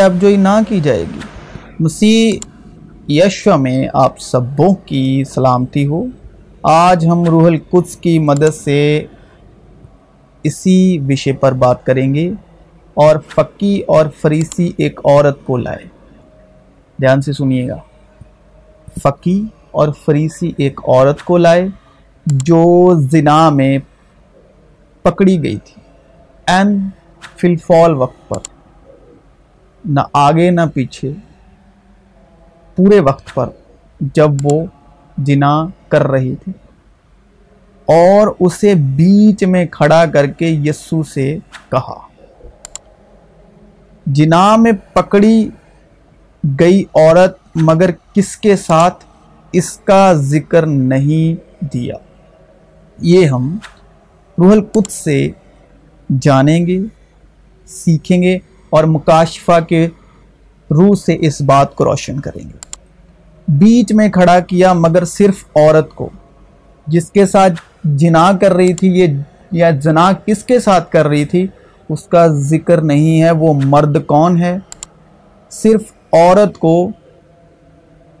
اب جوئی نہ کی جائے گی۔ مسیح یشو میں آپ سبوں کی سلامتی ہو۔ آج ہم روح القدس کی مدد سے اسی وشے پر بات کریں گے اور فقی اور فریسی ایک عورت کو لائے۔ دھیان سے سنیے گا۔ فقی اور فریسی ایک عورت کو لائے جو زنا میں پکڑی گئی تھی۔ این فلفال وقت پر۔ نہ آگے نہ پیچھے، پورے وقت پر جب وہ جنا کر رہی تھی۔ اور اسے بیچ میں کھڑا کر کے یسو سے کہا، جنا میں پکڑی گئی عورت، مگر کس کے ساتھ؟ اس کا ذکر نہیں دیا۔ یہ ہم روح القدس سے جانیں گے، سیکھیں گے اور مکاشفہ کے روح سے اس بات کو روشن کریں گے۔ بیچ میں کھڑا کیا مگر صرف عورت کو۔ جس کے ساتھ جنا کر رہی تھی یہ یا جنا کس کے ساتھ کر رہی تھی، اس کا ذکر نہیں ہے۔ وہ مرد کون ہے؟ صرف عورت کو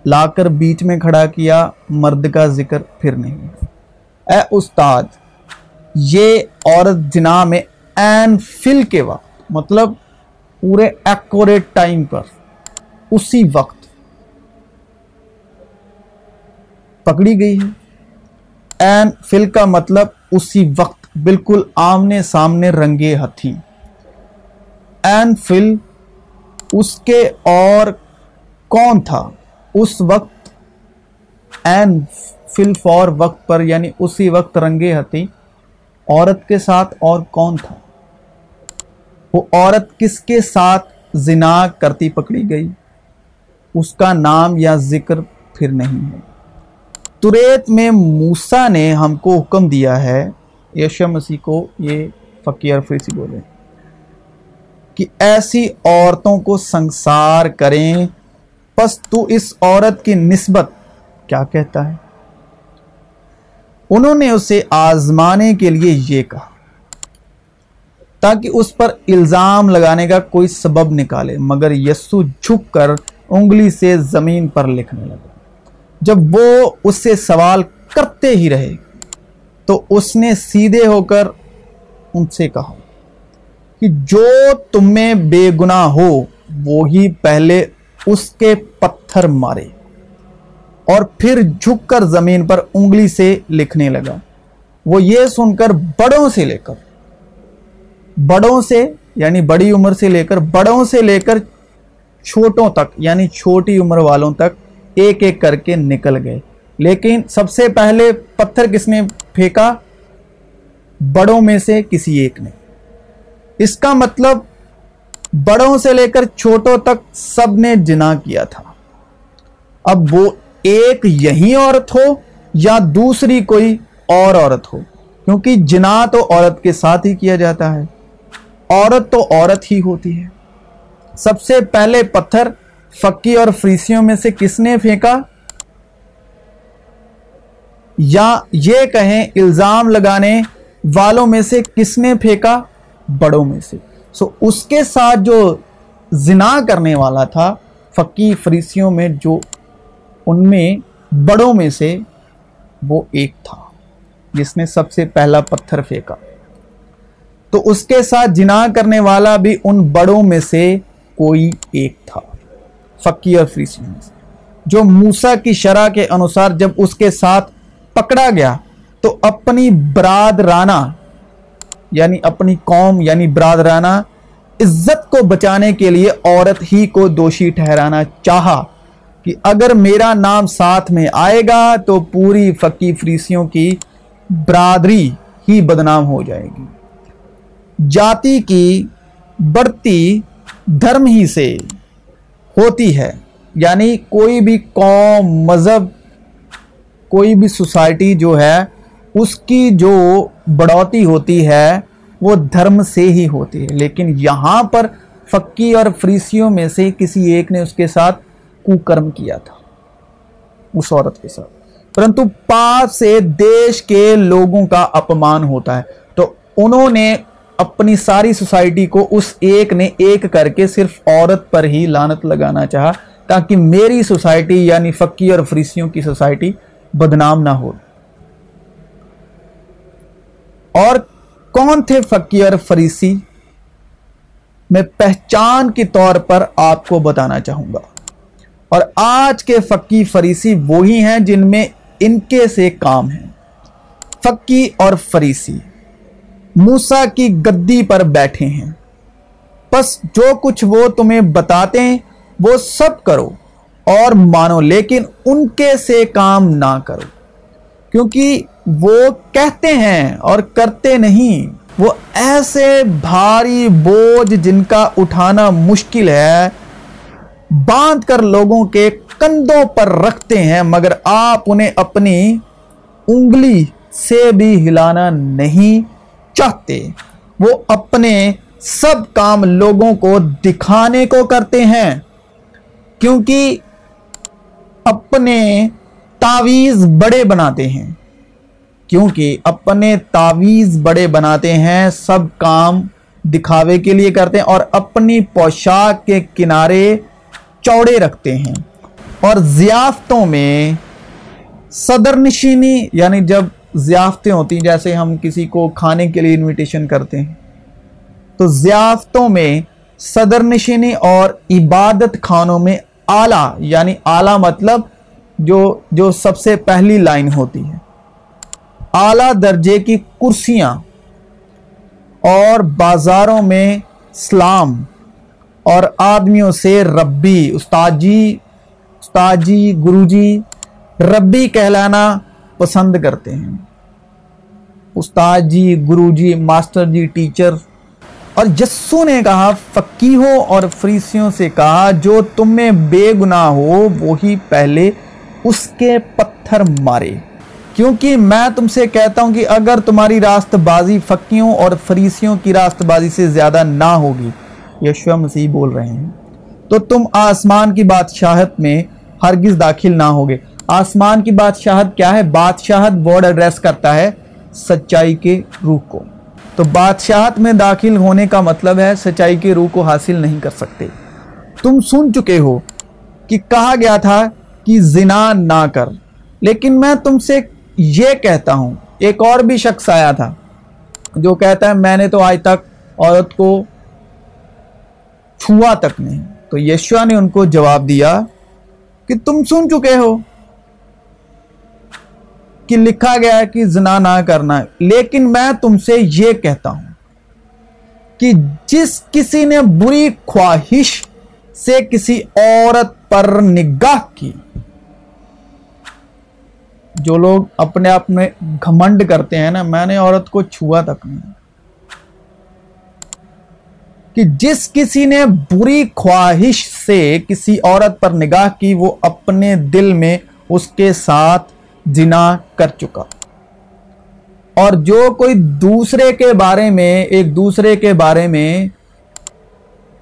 لا کر بیچ میں کھڑا کیا مرد کا ذکر پھر نہیں۔ اے استاد، یہ عورت جنا میں این فل کے وقت مطلب پورے ایکوریٹ ٹائم پر، اسی وقت پکڑی گئی ہے۔ این فل کا مطلب اسی وقت بالکل آمنے سامنے رنگے ہتھی۔ این فل اس کے اور کون تھا؟ اس وقت این فل فور وقت پر یعنی اسی وقت رنگے ہتھی۔ عورت کے ساتھ اور کون تھا؟ وہ عورت کس کے ساتھ زنا کرتی پکڑی گئی؟ اس کا نام یا ذکر پھر نہیں ہے۔ تریت میں موسا نے ہم کو حکم دیا ہے یشو مسیح کو یہ فقیر فریسی بولے، کہ ایسی عورتوں کو سنسار کریں، پس تو اس عورت کی نسبت کیا کہتا ہے؟ انہوں نے اسے آزمانے کے لیے یہ کہا۔ تاکہ اس پر الزام لگانے کا کوئی سبب نکالے، مگر یسو جھک کر انگلی سے زمین پر لکھنے لگا۔ جب وہ اس سے سوال کرتے ہی رہے، تو اس نے سیدھے ہو کر ان سے کہا کہ جو تم میں بے گناہ ہو، وہی پہلے اس کے پتھر مارے۔ اور پھر جھک کر زمین پر انگلی سے لکھنے لگا۔ وہ یہ سن کر بڑوں سے لے کر بڑوں سے یعنی بڑی عمر سے لے کر بڑوں سے لے کر چھوٹوں تک یعنی چھوٹی عمر والوں تک ایک ایک کر کے نکل گئے۔ لیکن سب سے پہلے پتھر کس نے پھینکا؟ بڑوں میں سے کسی ایک نے۔ اس کا مطلب بڑوں سے لے کر چھوٹوں تک سب نے جنا کیا تھا۔ اب وہ ایک یہی عورت ہو یا دوسری کوئی اور عورت ہو؟ کیونکہ جنا تو عورت کے ساتھ ہی کیا جاتا ہے۔ عورت تو عورت ہی ہوتی ہے۔ سب سے پہلے پتھر، فکی اور فریسیوں میں سے کس نے پھینکا؟ یا یہ کہیں الزام لگانے والوں میں سے کس نے پھینکا؟ بڑوں میں سے۔ سو اس کے ساتھ جو زنا کرنے والا تھا فقی فریسیوں میں جو ان میں بڑوں میں سے وہ ایک تھا، جس نے سب سے پہلا پتھر پھینکا۔ تو اس کے ساتھ جنا کرنے والا بھی ان بڑوں میں سے کوئی ایک تھا۔ فقی اور فریسی میں سے۔ جو موسا کی شرح کے انوسار جب اس کے ساتھ پکڑا گیا، تو اپنی برادرانہ یعنی اپنی قوم یعنی برادرانہ عزت کو بچانے کے لیے عورت ہی کو دوشی ٹھہرانا چاہا کہ اگر میرا نام ساتھ میں آئے گا، تو پوری فقی فریسیوں کی برادری ہی بدنام ہو جائے گی۔ جاتی کی بڑھتی دھرم ہی سے ہوتی ہے۔ یعنی کوئی بھی قوم، مذہب، کوئی بھی سوسائٹی جو ہے، اس کی جو بڑھوتی ہوتی ہے، وہ دھرم سے ہی ہوتی ہے۔ لیکن یہاں پر فقی اور فریسیوں میں سے کسی ایک نے اس کے ساتھ کوکرم کیا تھا، اس عورت کے ساتھ۔ پرنتو پاس سے دیش کے لوگوں کا اپمان ہوتا ہے۔ تو انہوں نے اپنی ساری سوسائٹی کو اس ایک نے ایک کر کے صرف عورت پر ہی لانت لگانا چاہا، تاکہ میری سوسائٹی یعنی فقی اور فریسیوں کی سوسائٹی بدنام نہ ہو۔ اور کون تھے فقی اور فریسی؟ میں پہچان کے طور پر آپ کو بتانا چاہوں گا۔ اور آج کے فقی فریسی وہی ہیں جن میں ان کے سے کام ہیں فقی اور فریسی۔ موسا کی گدی پر بیٹھے ہیں۔ بس جو کچھ وہ تمہیں بتاتے ہیں، وہ سب کرو اور مانو، لیکن ان کے سے کام نہ کرو۔ کیونکہ وہ کہتے ہیں اور کرتے نہیں۔ وہ ایسے بھاری بوجھ جن کا اٹھانا مشکل ہے، باندھ کر لوگوں کے کندھوں پر رکھتے ہیں، مگر آپ انہیں اپنی انگلی سے بھی ہلانا نہیں۔ چاہتے، وہ اپنے سب کام لوگوں کو دکھانے کو کرتے ہیں، کیونکہ اپنے تعویز بڑے بناتے ہیں۔ کیونکہ اپنے تعویز بڑے بناتے ہیں، سب کام دکھاوے کے لیے کرتے ہیں اور اپنی پوشاک کے کنارے چوڑے رکھتے ہیں۔ اور ضیافتوں میں صدر نشینی یعنی جب ضیافتیں ہوتی ہیں، جیسے ہم کسی کو کھانے کے لیے انویٹیشن کرتے ہیں۔ تو ضیافتوں میں صدر نشینی اور عبادت خانوں میں اعلیٰ یعنی اعلیٰ مطلب جو جو سب سے پہلی لائن ہوتی ہے۔ اعلیٰ درجے کی کرسیاں اور بازاروں میں سلام اور آدمیوں سے ربی استاد جی استاد جی گرو جی ربی کہلانا پسند کرتے ہیں۔ استاد جی گرو جی ماسٹر جی ٹیچر۔ اور جسو نے کہا فقیحوں اور فریسیوں سے کہا، جو تم میں بے گناہ ہو، وہی پہلے اس کے پتھر مارے۔ کیونکہ میں تم سے کہتا ہوں کہ اگر تمہاری راست بازی فقیوں اور فریسیوں کی راست بازی سے زیادہ نہ ہوگی یشو مسیح بول رہے ہیں، تو تم آسمان کی بادشاہت میں ہرگز داخل نہ ہوگے۔ آسمان کی بادشاہت کیا ہے؟ بادشاہت بورڈ ایڈریس کرتا ہے سچائی کے روح کو۔ تو بادشاہت میں داخل ہونے کا مطلب ہے سچائی کے روح کو حاصل نہیں کر سکتے۔ تم سن چکے ہو کہ کہا گیا تھا کہ زنا نہ کر۔ لیکن میں تم سے یہ کہتا ہوں، ایک اور بھی شخص آیا تھا جو کہتا ہے، میں نے تو آج تک عورت کو چھوا تک نہیں۔ تو یشوا نے ان کو جواب دیا کہ تم سن چکے ہو۔ کہ لکھا گیا ہے کہ زنا نہ کرنا ہے۔ لیکن میں تم سے یہ کہتا ہوں کہ جس کسی نے بری خواہش سے کسی عورت پر نگاہ کی، جو لوگ اپنے آپ میں گھمنڈ کرتے ہیں نا، میں نے عورت کو چھوا تک نہیں۔ کہ جس کسی نے بری خواہش سے کسی عورت پر نگاہ کی، وہ اپنے دل میں اس کے ساتھ جنا کر چکا۔ اور جو کوئی دوسرے کے بارے میں، ایک دوسرے کے بارے میں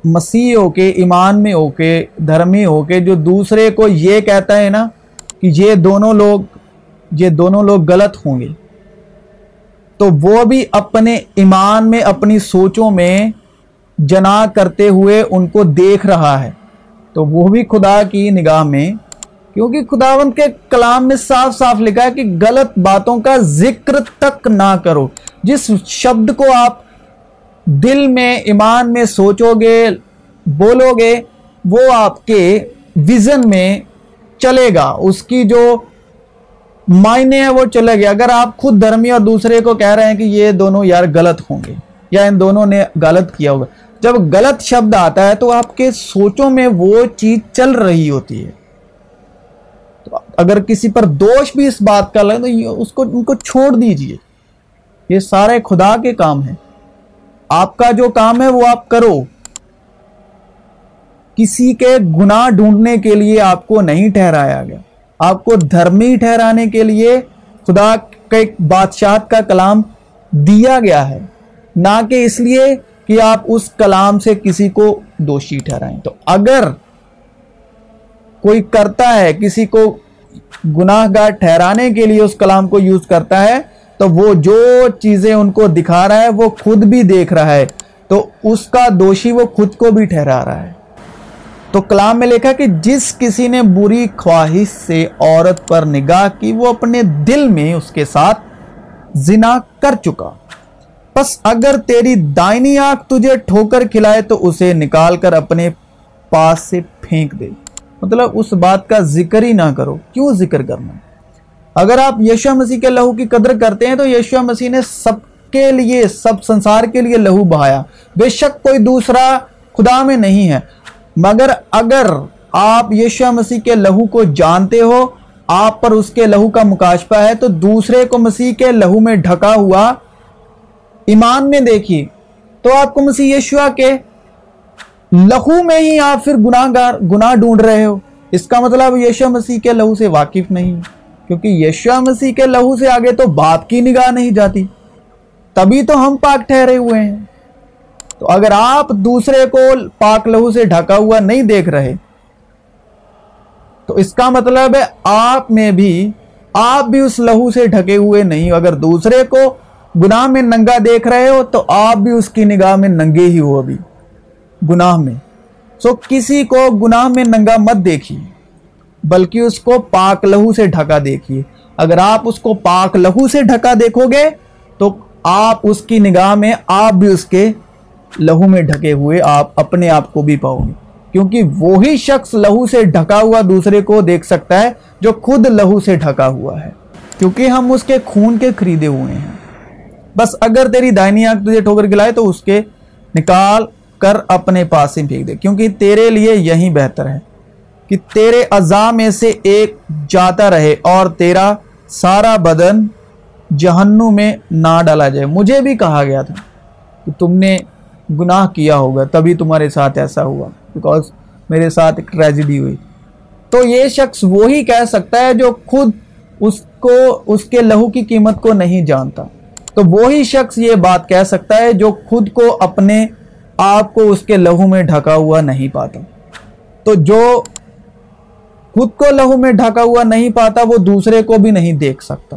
مسیح ہو کے، ایمان میں ہو کے دھرمی ہو کے، جو دوسرے کو یہ کہتا ہے نا کہ یہ دونوں لوگ، یہ دونوں لوگ غلط ہوں گے۔ تو وہ بھی اپنے ایمان میں، اپنی سوچوں میں جنا کرتے ہوئے ان کو دیکھ رہا ہے۔ تو وہ بھی خدا کی نگاہ میں کیونکہ خداون کے کلام میں صاف صاف لکھا ہے کہ غلط باتوں کا ذکر تک نہ کرو۔ جس شبد کو آپ دل میں، ایمان میں سوچو گے، بولو گے، وہ آپ کے ویژن میں چلے گا۔ اس کی جو معنی ہے وہ چلے گا اگر آپ خود دھرمی اور دوسرے کو کہہ رہے ہیں کہ یہ دونوں یار غلط ہوں گے، یا ان دونوں نے غلط کیا ہوگا۔ جب غلط شبد آتا ہے تو آپ کے سوچوں میں وہ چیز چل رہی ہوتی ہے۔ اگر کسی پر دوش بھی اس بات کا لگے تو اس کو ان کو چھوڑ دیجیے۔ یہ سارے خدا کے کام ہیں۔ آپ کا جو کام ہے وہ آپ کرو۔ کسی کے گناہ ڈھونڈنے کے لیے آپ کو نہیں ٹھہرایا گیا۔ آپ کو دھرمی ٹھہرانے کے لیے خدا کے بادشاہت کا کلام دیا گیا ہے۔ نہ کہ اس لیے کہ آپ اس کلام سے کسی کو دوشی ٹھہرائیں۔ تو اگر کوئی کرتا ہے، کسی کو گناہ گار ٹھہرانے کے لیے اس کلام کو یوز کرتا ہے، تو وہ جو چیزیں ان کو دکھا رہا ہے، وہ خود بھی دیکھ رہا ہے۔ تو اس کا دوشی وہ خود کو بھی ٹھہرا رہا ہے۔ تو کلام میں لکھا کہ جس کسی نے بری خواہش سے عورت پر نگاہ کی، وہ اپنے دل میں اس کے ساتھ زنا کر چکا۔ پس اگر تیری دائنی آنکھ تجھے ٹھوکر کھلائے، تو اسے نکال کر اپنے پاس سے پھینک دے۔ مطلب اس بات کا ذکر ہی نہ کرو۔ کیوں ذکر کرنا؟ اگر آپ یشو مسیح کے لہو کی قدر کرتے ہیں تو یشو مسیح نے سب کے لیے، سب سنسار کے لیے لہو بہایا۔ بے شک کوئی دوسرا خدا میں نہیں ہے۔ مگر اگر آپ یشو مسیح کے لہو کو جانتے ہو، آپ پر اس کے لہو کا مکاشفہ ہے، تو دوسرے کو مسیح کے لہو میں ڈھکا ہوا ایمان میں دیکھیے۔ تو آپ کو مسیح یشوا کے لہو میں ہی آپ پھر گناہ گار گناہ ڈھونڈ رہے ہو۔ اس کا مطلب یشو مسیح کے لہو سے واقف نہیں، کیونکہ یشوا مسیح کے لہو سے آگے تو باپ کی نگاہ نہیں جاتی۔ تبھی تو ہم پاک ٹھہرے ہوئے ہیں۔ تو اگر آپ دوسرے کو پاک لہو سے ڈھکا ہوا نہیں دیکھ رہے، تو اس کا مطلب ہے آپ میں بھی آپ بھی اس لہو سے ڈھکے ہوئے نہیں۔ اگر دوسرے کو گناہ میں ننگا دیکھ رہے ہو، تو آپ بھی اس کی نگاہ میں ننگے ہی ہو ابھی۔ گناہ میں۔ سو کسی کو گناہ میں ننگا مت دیکھیے، بلکہ اس کو پاک لہو سے ڈھکا دیکھیے۔ اگر آپ اس کو پاک لہو سے ڈھکا دیکھو گے، تو آپ اس کی نگاہ میں، آپ بھی اس کے لہو میں ڈھکے ہوئے آپ اپنے آپ کو بھی پاؤ گے۔ کیونکہ وہی شخص لہو سے ڈھکا ہوا دوسرے کو دیکھ سکتا ہے جو خود لہو سے ڈھکا ہوا ہے۔ کیونکہ ہم اس کے خون کے خریدے ہوئے ہیں۔ بس اگر تیری دائنی آنکھ تجھے ٹھوکر کھلائے تو اس کے نکال کر اپنے پاس ہی پھینک دے۔ کیونکہ تیرے لیے یہی بہتر ہے کہ تیرے اعضاء میں سے ایک جاتا رہے اور تیرا سارا بدن جہنو میں نہ ڈالا جائے۔ مجھے بھی کہا گیا تھا کہ تم نے گناہ کیا ہوگا، تبھی تمہارے ساتھ ایسا ہوا بیکاز میرے ساتھ ایک ٹریجڈی ہوئی۔ تو یہ شخص وہی کہہ سکتا ہے جو خود اس کو، اس کے لہو کی قیمت کو نہیں جانتا۔ تو وہی شخص یہ بات کہہ سکتا ہے جو خود کو اپنے آپ کو اس کے لہو میں ڈھکا ہوا نہیں پاتا۔ تو جو خود کو لہو میں ڈھکا ہوا نہیں پاتا، وہ دوسرے کو بھی نہیں دیکھ سکتا۔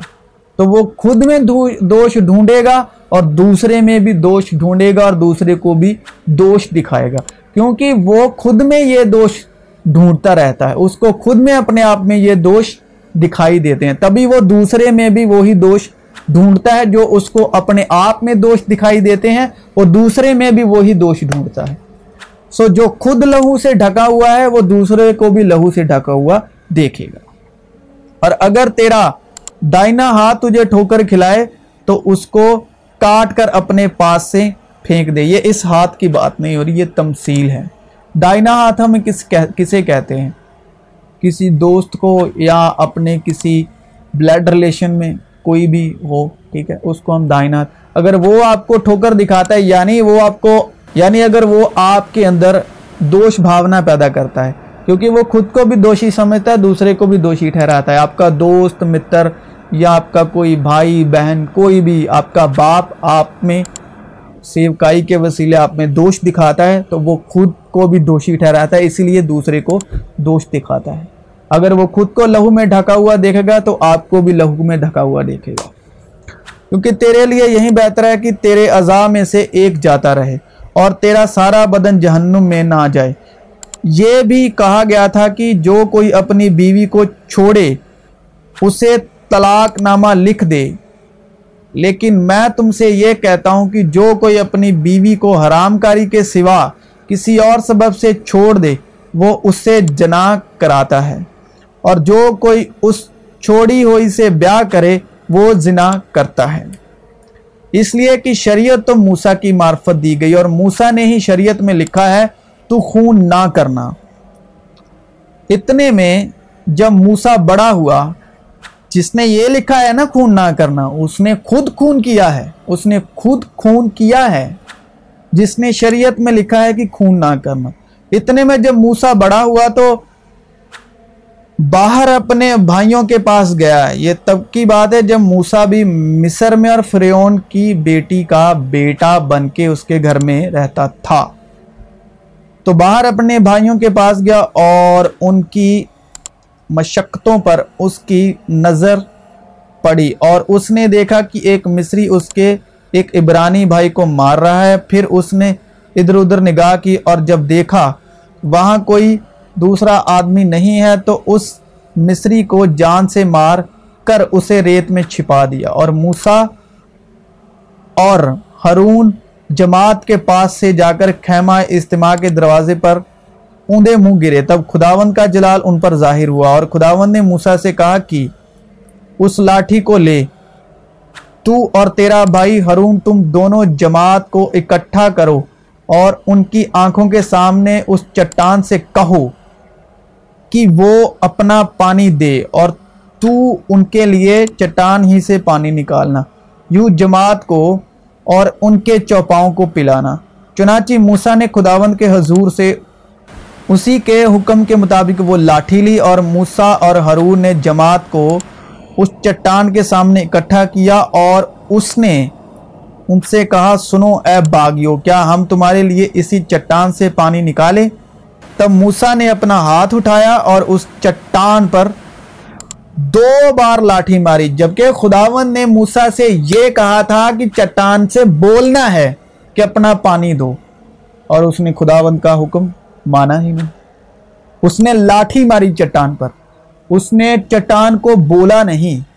تو وہ خود میں دوش ڈھونڈے گا اور دوسرے میں بھی دوش ڈھونڈے گا اور دوسرے کو بھی دوش دکھائے گا۔ کیونکہ وہ خود میں یہ دوش ڈھونڈتا رہتا ہے۔ اس کو خود میں اپنے آپ میں یہ دوش دکھائی دیتے ہیں۔ تبھی وہ دوسرے میں بھی وہی دوش ڈھونڈتا ہے جو اس کو اپنے آپ میں دوش دکھائی دیتے ہیں اور دوسرے میں بھی وہی دوش ڈھونڈتا ہے۔ سو جو خود لہو سے ڈھکا ہوا ہے، وہ دوسرے کو بھی لہو سے ڈھکا ہوا دیکھے گا۔ اور اگر تیرا دائنا ہاتھ تجھے ٹھوکر کھلائے، تو اس کو کاٹ کر اپنے پاس سے پھینک دے۔ یہ اس ہاتھ کی بات نہیں ہو رہی یہ تمثیل ہے۔ دائنا ہاتھ ہم کس کسے کہتے ہیں؟ کسی دوست کو یا اپنے کسی بلڈ ریلیشن میں؟ کوئی بھی ہو، ٹھیک ہے، اس کو ہم دائنات اگر وہ آپ کو ٹھوکر دکھاتا ہے یعنی وہ آپ کو یعنی اگر وہ آپ کے اندر دوش بھاونا پیدا کرتا ہے، کیونکہ وہ خود کو بھی دوشی سمجھتا ہے، دوسرے کو بھی دوشی ٹھہراتا ہے۔ آپ کا دوست، متر یا آپ کا کوئی بھائی، بہن، کوئی بھی آپ کا باپ آپ میں سیوکائی کے وسیلے آپ میں دوش دکھاتا ہے، تو وہ خود کو بھی دوشی ٹھہراتا ہے، اسی لیے دوسرے کو دوش دکھاتا ہے۔ اگر وہ خود کو لہو میں ڈھکا ہوا دیکھے گا تو آپ کو بھی لہو میں ڈھکا ہوا دیکھے گا۔ کیونکہ تیرے لیے یہی بہتر ہے کہ تیرے اعضاء میں سے ایک جاتا رہے اور تیرا سارا بدن جہنم میں نہ جائے۔ یہ بھی کہا گیا تھا کہ جو کوئی اپنی بیوی کو چھوڑے، اسے طلاق نامہ لکھ دے۔ لیکن میں تم سے یہ کہتا ہوں کہ جو کوئی اپنی بیوی کو حرام کاری کے سوا کسی اور سبب سے چھوڑ دے، وہ اس سے جناح کراتا ہے۔ اور جو کوئی اس چھوڑی ہوئی سے بیاہ کرے، وہ زنا کرتا ہے۔ اس لیے کہ شریعت تو موسا کی معرفت دی گئی، اور موسا نے ہی شریعت میں لکھا ہے، تو خون نہ کرنا۔ اتنے میں جب موسا بڑا ہوا، جس نے یہ لکھا ہے نا خون نہ کرنا، اس نے خود خون کیا ہے۔ اس نے خود خون کیا ہے، جس نے شریعت میں لکھا ہے کہ خون نہ کرنا۔ اتنے میں جب موسا بڑا ہوا تو باہر اپنے بھائیوں کے پاس گیا۔ یہ تب کی بات ہے جب موسا بھی مصر میں اور فریون کی بیٹی کا بیٹا بن کے اس کے گھر میں رہتا تھا۔ تو باہر اپنے بھائیوں کے پاس گیا اور ان کی مشقتوں پر اس کی نظر پڑی اور اس نے دیکھا کہ ایک مصری اس کے ایک عبرانی بھائی کو مار رہا ہے۔ پھر اس نے ادھر ادھر نگاہ کی اور جب دیکھا، وہاں کوئی دوسرا آدمی نہیں ہے تو اس مصری کو جان سے مار کر اسے ریت میں چھپا دیا۔ اور موسا اور ہرون جماعت کے پاس سے جا کر خیمہ اجتماع کے دروازے پر اوندے منہ گرے۔ تب خداون کا جلال ان پر ظاہر ہوا اور خداون نے موسا سے کہا کہ اس لاٹھی کو لے۔ تو اور تیرا بھائی ہرون تم دونوں جماعت کو اکٹھا کرو اور ان کی آنکھوں کے سامنے اس چٹان سے کہو۔ کہ وہ اپنا پانی دے اور تو ان کے لیے چٹان ہی سے پانی نکالنا۔ یوں جماعت کو اور ان کے چوپاؤں کو پلانا۔ چنانچہ موسا نے خداون کے حضور سے اسی کے حکم کے مطابق وہ لاٹھی لی اور موسا اور حرور نے جماعت کو اس چٹان کے سامنے اکٹھا کیا اور اس نے ان سے کہا، سنو اے باغیو کیا ہم تمہارے لیے اسی چٹان سے پانی نکالے تب موسا نے اپنا ہاتھ اٹھایا اور اس چٹان پر دو بار لاٹھی ماری، جبکہ خداون نے موسا سے یہ کہا تھا کہ چٹان سے بولنا ہے کہ اپنا پانی دو۔ اور اس نے خداون کا حکم مانا ہی نہیں۔ اس نے لاٹھی ماری چٹان پر۔ اس نے چٹان کو بولا نہیں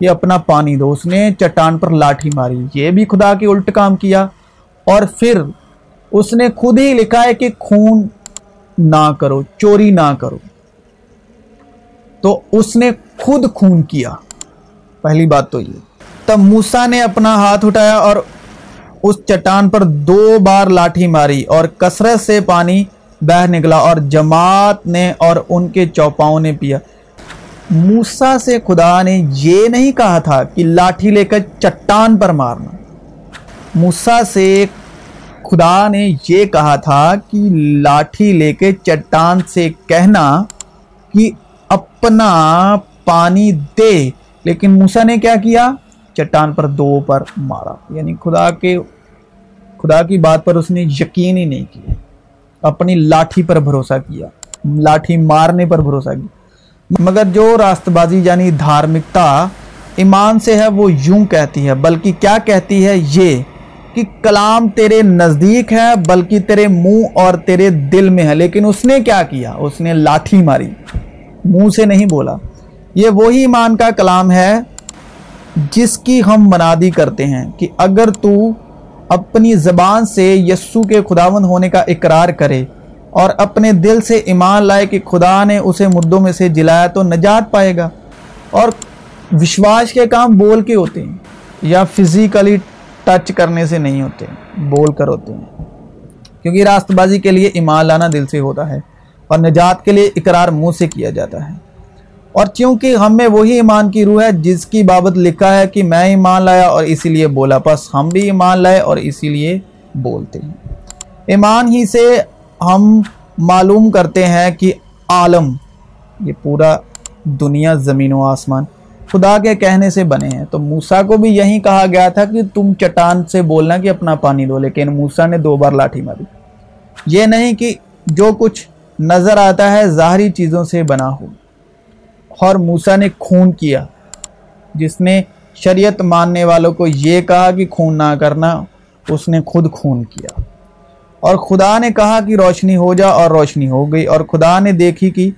کہ اپنا پانی دو۔ اس نے چٹان پر لاٹھی ماری۔ یہ بھی خدا کے الٹ کام کیا۔ اور پھر اس نے خود ہی لکھا ہے کہ خون نہ کرو، چوری نہ کرو۔ تو اس نے خود خون کیا۔ پہلی بات تو یہ۔ تب موسا نے اپنا ہاتھ اٹھایا اور اس چٹان پر دو بار لاٹھی ماری اور کثرت سے پانی بہ نکلا اور جماعت نے اور ان کے چوپاؤں نے پیا۔ موسا سے خدا نے یہ نہیں کہا تھا کہ لاٹھی لے کر چٹان پر مارنا۔ موسا سے خدا نے یہ کہا تھا کہ لاٹھی لے کے چٹان سے کہنا کہ اپنا پانی دے۔ لیکن موسا نے کیا کیا؟ چٹان پر دو پر مارا۔ یعنی خدا کے، خدا کی بات پر اس نے یقین ہی نہیں کیا۔ اپنی لاٹھی پر بھروسہ کیا۔ لاٹھی مارنے پر بھروسہ کیا۔ مگر جو راست بازی یعنی دھارمکتا ایمان سے ہے، وہ یوں کہتی ہے، بلکہ کیا کہتی ہے؟ یہ کہ کلام تیرے نزدیک ہے، بلکہ تیرے منہ اور تیرے دل میں ہے۔ لیکن اس نے کیا کیا؟ اس نے لاٹھی ماری۔ منہ سے نہیں بولا۔ یہ وہی ایمان کا کلام ہے جس کی ہم منادی کرتے ہیں کہ اگر تو اپنی زبان سے یسو کے خداون ہونے کا اقرار کرے اور اپنے دل سے ایمان لائے کہ خدا نے اسے مردوں میں سے جلایا تو نجات پائے گا۔ اور وشواس کے کام بول کے ہوتے ہیں۔ یا فزیکلی ٹچ کرنے سے نہیں ہوتے، بول کر ہوتے ہیں۔ کیونکہ راست بازی کے لیے ایمان لانا دل سے ہوتا ہے اور نجات کے لیے اقرار منہ سے کیا جاتا ہے۔ اور چونکہ ہم میں وہی ایمان کی روح ہے جس کی بابت لکھا ہے کہ میں ایمان لایا اور اسی لیے بولا پس ہم بھی ایمان لائے اور اسی لیے بولتے ہیں۔ ایمان ہی سے ہم معلوم کرتے ہیں کہ عالم، یہ پورا دنیا زمین و آسمان۔ خدا کے کہنے سے بنے ہیں۔ تو موسا کو بھی یہی کہا گیا تھا کہ تم چٹان سے بولنا کہ اپنا پانی دو، لیکن موسا نے دو بار لاٹھی ماری۔ یہ نہیں کہ جو کچھ نظر آتا ہے ظاہری چیزوں سے بنا ہو۔ اور موسا نے خون کیا۔ جس نے شریعت ماننے والوں کو یہ کہا کہ خون نہ کرنا، اس نے خود خون کیا۔ اور خدا نے کہا کہ روشنی ہو جا اور روشنی ہو گئی۔ اور خدا نے دیکھی کہ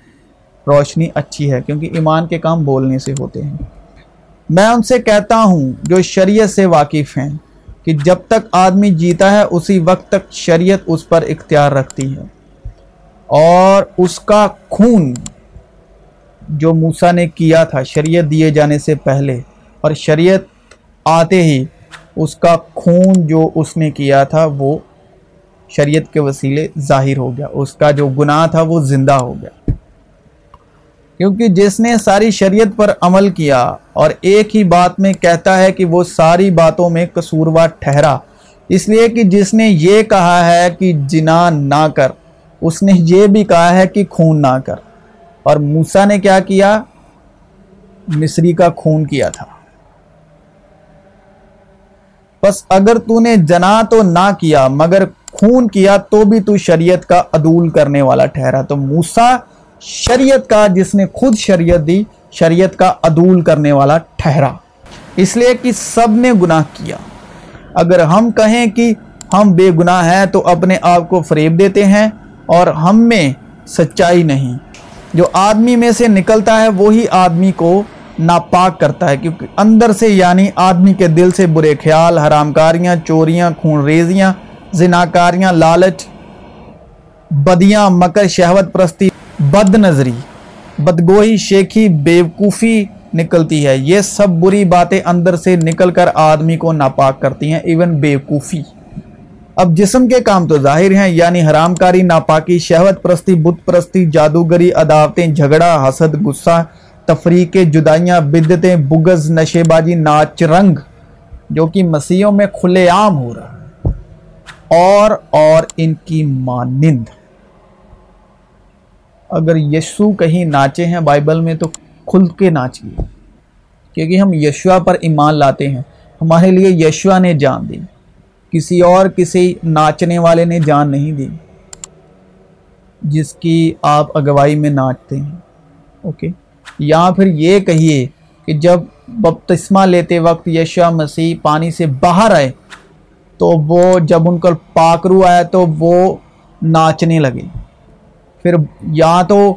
روشنی اچھی ہے، کیونکہ ایمان کے کام بولنے سے ہوتے ہیں۔ میں ان سے کہتا ہوں جو شریعت سے واقف ہیں کہ جب تک آدمی جیتا ہے، اسی وقت تک شریعت اس پر اختیار رکھتی ہے۔ اور اس کا خون جو موسا نے کیا تھا، شریعت دیے جانے سے پہلے، اور شریعت آتے ہی اس کا خون جو اس نے کیا تھا، وہ شریعت کے وسیلے ظاہر ہو گیا۔ اس کا جو گناہ تھا، وہ زندہ ہو گیا۔ کیونکہ جس نے ساری شریعت پر عمل کیا اور ایک ہی بات میں کہتا ہے کہ وہ ساری باتوں میں قصوروار ٹھہرا، اس لیے کہ جس نے یہ کہا ہے کہ جنا نہ کر، اس نے یہ بھی کہا ہے کہ خون نہ کر۔ اور موسا نے کیا کیا؟ مصری کا خون کیا تھا۔ بس اگر تو نے جنا تو نہ کیا، مگر خون کیا تو بھی تو شریعت کا عدول کرنے والا ٹھہرا۔ تو موسا شریعت کا، جس نے خود شریعت دی، شریعت کا عدول کرنے والا ٹھہرا۔ اس لیے کہ سب نے گناہ کیا۔ اگر ہم کہیں کہ ہم بے گناہ ہیں، تو اپنے آپ کو فریب دیتے ہیں اور ہم میں سچائی نہیں۔ جو آدمی میں سے نکلتا ہے، وہی آدمی کو ناپاک کرتا ہے۔ کیونکہ اندر سے یعنی آدمی کے دل سے برے خیال حرام کاریاں چوریاں، خون ریزیاں، زناکاریاں، لالچ، بدیاں، مکر، شہوت پرستی بد نظری بدگوہی شیخی بیوقوفی نکلتی ہے۔ یہ سب بری باتیں اندر سے نکل کر آدمی کو ناپاک کرتی ہیں ایون بیوقوفی۔ اب جسم کے کام تو ظاہر ہیں یعنی حرام کاری ناپاکی، شہوت پرستی، بت پرستی، جادوگری، عداوتیں، جھگڑا، حسد، غصہ تفریق جدائیاں بدتیں بگز نشے بازی ناچ رنگ جو کہ مسیحوں میں کھلے عام ہو رہا ہے۔ اور اور ان کی مانند۔ اگر یشو کہیں ناچے ہیں بائبل میں تو کھل کے ناچیے۔ کیونکہ ہم یشوا پر ایمان لاتے ہیں۔ ہمارے لیے یشوا نے جان دی۔ کسی اور کسی ناچنے والے نے جان نہیں دی۔ جس کی آپ اگوائی میں ناچتے ہیں۔ اوکے؟ یا پھر یہ کہیے کہ جب بپتسمہ لیتے وقت یشوا مسیح پانی سے باہر آئے تو وہ جب ان کا پاکرو آیا تو وہ ناچنے لگے۔ پھر یا تو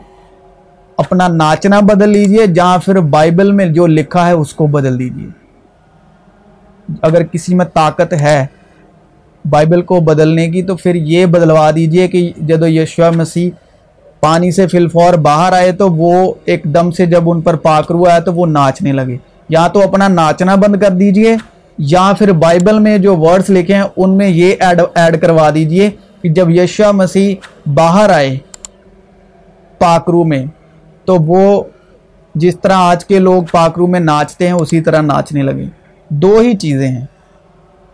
اپنا ناچنا بدل لیجیے جہاں پھر بائبل میں جو لکھا ہے اس کو بدل دیجیے۔ اگر کسی میں طاقت ہے بائبل کو بدلنے کی، تو پھر یہ بدلوا دیجیے کہ جدو یشوا مسیح پانی سے فلفور باہر آئے، تو وہ ایک دم سے جب ان پر پاکرو آیا، تو وہ ناچنے لگے۔ یا تو اپنا ناچنا بند کر دیجیے، یا پھر بائبل میں جو ورڈز لکھے ہیں، ان میں یہ ایڈ ایڈ کروا دیجیے کہ جب یشوا مسیح باہر آئے پاکرو میں، تو وہ جس طرح آج کے لوگ پاکرو میں ناچتے ہیں، اسی طرح ناچنے لگے۔ دو ہی چیزیں ہیں۔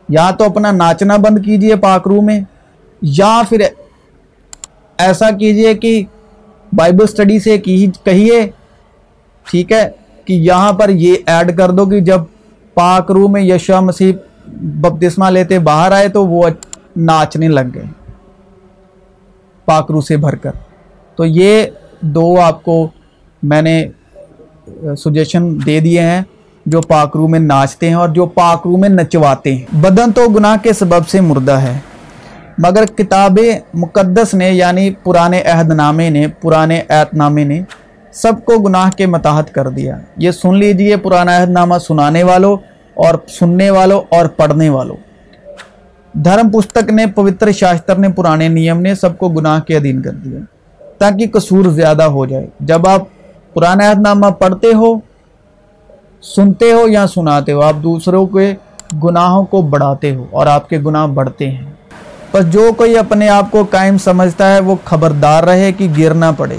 یا تو اپنا ناچنا بند کیجیے پاکرو میں، یا پھر ایسا کیجیے کہ بائبل سٹڈی سے کہیے، ٹھیک ہے، کہ یہاں پر یہ ایڈ کر دو کہ جب پاکرو میں یشوا مسیح بپتسمہ لیتے باہر آئے، تو وہ ناچنے لگ گئے پاکرو سے بھر کر۔ تو یہ دو آپ کو میں نے سجیشن دے دیے ہیں جو پاکرو میں ناچتے ہیں اور جو پاکرو میں نچواتے ہیں۔ بدن تو گناہ کے سبب سے مردہ ہے، مگر کتاب مقدس نے یعنی پرانے عہد نامے نے، پرانے عہد نامے نے سب کو گناہ کے متحد کر دیا۔ یہ سن لیجیے پرانا عہد نامہ سنانے والوں اور سننے والوں اور پڑھنے والوں دھرم پستک نے، پوتر شاستر نے، پرانے نیم نے سب کو گناہ کے ادھین کر دیا۔ تاکہ قصور زیادہ ہو جائے۔ جب آپ پرانا عہد نامہ پڑھتے ہو، سنتے ہو یا سناتے ہو، آپ دوسروں کے گناہوں کو بڑھاتے ہو اور آپ کے گناہ بڑھتے ہیں۔ بس جو کوئی اپنے آپ کو قائم سمجھتا ہے، وہ خبردار رہے کہ گرنا پڑے۔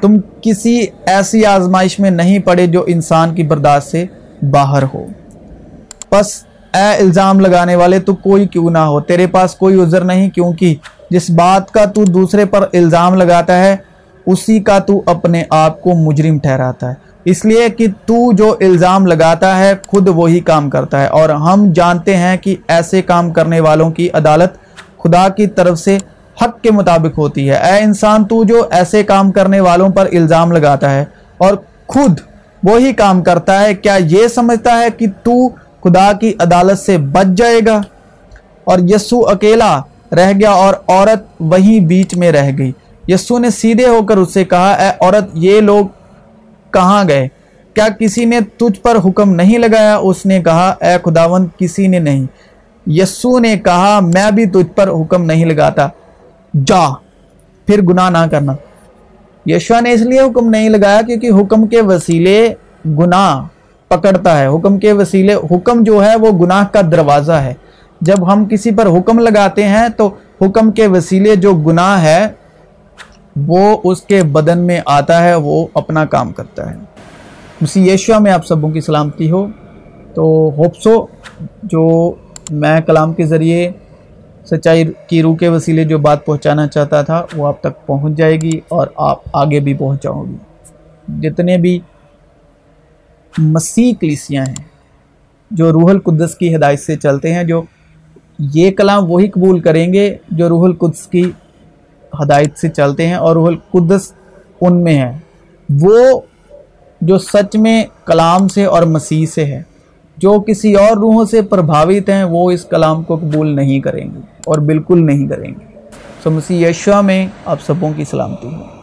تم کسی ایسی آزمائش میں نہیں پڑے جو انسان کی برداشت سے باہر ہو۔ بس اے الزام لگانے والے، تو کوئی کیوں نہ ہو؟ تیرے پاس کوئی عذر نہیں، کیونکہ جس بات کا تو دوسرے پر الزام لگاتا ہے، اسی کا تو اپنے آپ کو مجرم ٹھہراتا ہے۔ اس لیے کہ تو جو الزام لگاتا ہے، خود وہی کام کرتا ہے۔ اور ہم جانتے ہیں کہ ایسے کام کرنے والوں کی عدالت خدا کی طرف سے حق کے مطابق ہوتی ہے۔ اے انسان، تو جو ایسے کام کرنے والوں پر الزام لگاتا ہے اور خود وہی کام کرتا ہے، کیا یہ سمجھتا ہے کہ تو خدا کی عدالت سے بچ جائے گا؟ اور یسو اکیلا رہ گیا اور عورت وہیں بیچ میں رہ گئی۔ یسو نے سیدھے ہو کر اس سے کہا، اے عورت، یہ لوگ کہاں گئے؟ کیا کسی نے تجھ پر حکم نہیں لگایا اس نے کہا، اے خداون کسی نے نہیں۔ یسو نے کہا، میں بھی تجھ پر حکم نہیں لگاتا۔ جا، پھر گناہ نہ کرنا۔ یشوا نے اس لیے حکم نہیں لگایا کیونکہ حکم کے وسیلے گناہ پکڑتا ہے۔ حکم کے وسیلے، حکم جو ہے، وہ گناہ کا دروازہ ہے۔ جب ہم کسی پر حکم لگاتے ہیں تو حکم کے وسیلے جو گناہ ہے، وہ اس کے بدن میں آتا ہے، وہ اپنا کام کرتا ہے۔ مسیح یشوا میں آپ سبوں کی سلامتی ہو۔ تو ہوپ سو جو میں کلام کے ذریعے سچائی کی روح کے وسیلے جو بات پہنچانا چاہتا تھا، وہ آپ تک پہنچ جائے گی اور آپ آگے بھی پہنچاؤ گی۔ جتنے بھی مسیح کلیسیاں ہیں، جو روح القدس کی ہدایت سے چلتے ہیں، جو یہ کلام وہی قبول کریں گے جو روح القدس کی ہدایت سے چلتے ہیں اور روح القدس ان میں ہے وہ جو سچ میں کلام سے اور مسیح سے ہے جو کسی اور روحوں سے پربھاوت ہیں، وہ اس کلام کو قبول نہیں کریں گے اور بالکل نہیں کریں گے۔ سو مسیح یشوا میں آپ سبوں کی سلامتی ہوں